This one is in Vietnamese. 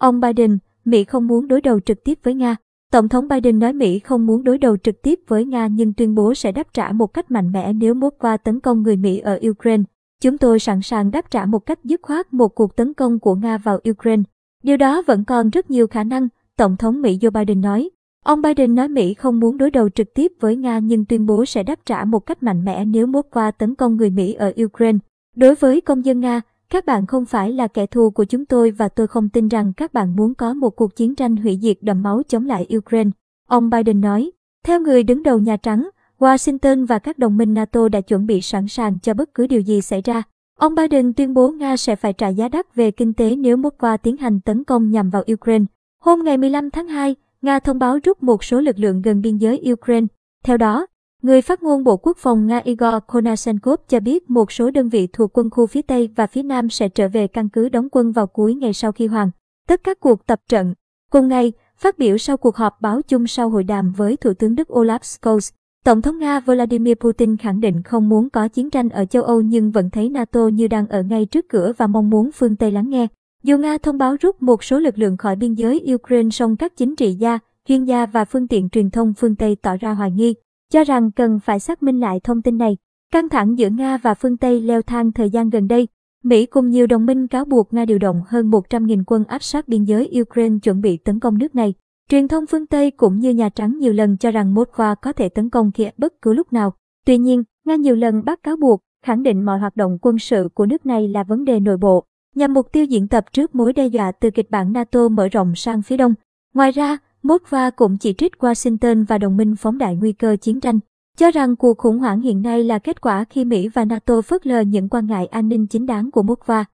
Ông Biden, Mỹ không muốn đối đầu trực tiếp với Nga. Tổng thống Biden nói Mỹ không muốn đối đầu trực tiếp với Nga nhưng tuyên bố sẽ đáp trả một cách mạnh mẽ nếu Moscow tấn công người Mỹ ở Ukraine. Chúng tôi sẵn sàng đáp trả một cách dứt khoát một cuộc tấn công của Nga vào Ukraine. Điều đó vẫn còn rất nhiều khả năng, Tổng thống Mỹ Joe Biden nói. Ông Biden nói Mỹ không muốn đối đầu trực tiếp với Nga nhưng tuyên bố sẽ đáp trả một cách mạnh mẽ nếu Moscow tấn công người Mỹ ở Ukraine. Đối với công dân Nga, các bạn không phải là kẻ thù của chúng tôi và tôi không tin rằng các bạn muốn có một cuộc chiến tranh hủy diệt đẫm máu chống lại Ukraine. Ông Biden nói, theo người đứng đầu Nhà Trắng, Washington và các đồng minh NATO đã chuẩn bị sẵn sàng cho bất cứ điều gì xảy ra. Ông Biden tuyên bố Nga sẽ phải trả giá đắt về kinh tế nếu Moscow tiến hành tấn công nhằm vào Ukraine. Hôm ngày 15 tháng 2, Nga thông báo rút một số lực lượng gần biên giới Ukraine. Theo đó, người phát ngôn Bộ Quốc phòng Nga Igor Konashenkov cho biết một số đơn vị thuộc quân khu phía Tây và phía Nam sẽ trở về căn cứ đóng quân vào cuối ngày sau khi hoàn tất các cuộc tập trận. Cùng ngày, phát biểu sau cuộc họp báo chung sau hội đàm với Thủ tướng Đức Olaf Scholz, Tổng thống Nga Vladimir Putin khẳng định không muốn có chiến tranh ở châu Âu nhưng vẫn thấy NATO như đang ở ngay trước cửa và mong muốn phương Tây lắng nghe. Dù Nga thông báo rút một số lực lượng khỏi biên giới Ukraine song các chính trị gia, chuyên gia và phương tiện truyền thông phương Tây tỏ ra hoài nghi, cho rằng cần phải xác minh lại thông tin này. Căng thẳng giữa Nga và phương Tây leo thang thời gian gần đây. Mỹ cùng nhiều đồng minh cáo buộc Nga điều động hơn 100.000 quân áp sát biên giới Ukraine chuẩn bị tấn công nước này. Truyền thông phương Tây cũng như Nhà Trắng nhiều lần cho rằng Moscow có thể tấn công Kiev bất cứ lúc nào. Tuy nhiên, Nga nhiều lần bác cáo buộc, khẳng định mọi hoạt động quân sự của nước này là vấn đề nội bộ, nhằm mục tiêu diễn tập trước mối đe dọa từ kịch bản NATO mở rộng sang phía đông. Ngoài ra, Moskva cũng chỉ trích Washington và đồng minh phóng đại nguy cơ chiến tranh, cho rằng cuộc khủng hoảng hiện nay là kết quả khi Mỹ và NATO phớt lờ những quan ngại an ninh chính đáng của Moskva.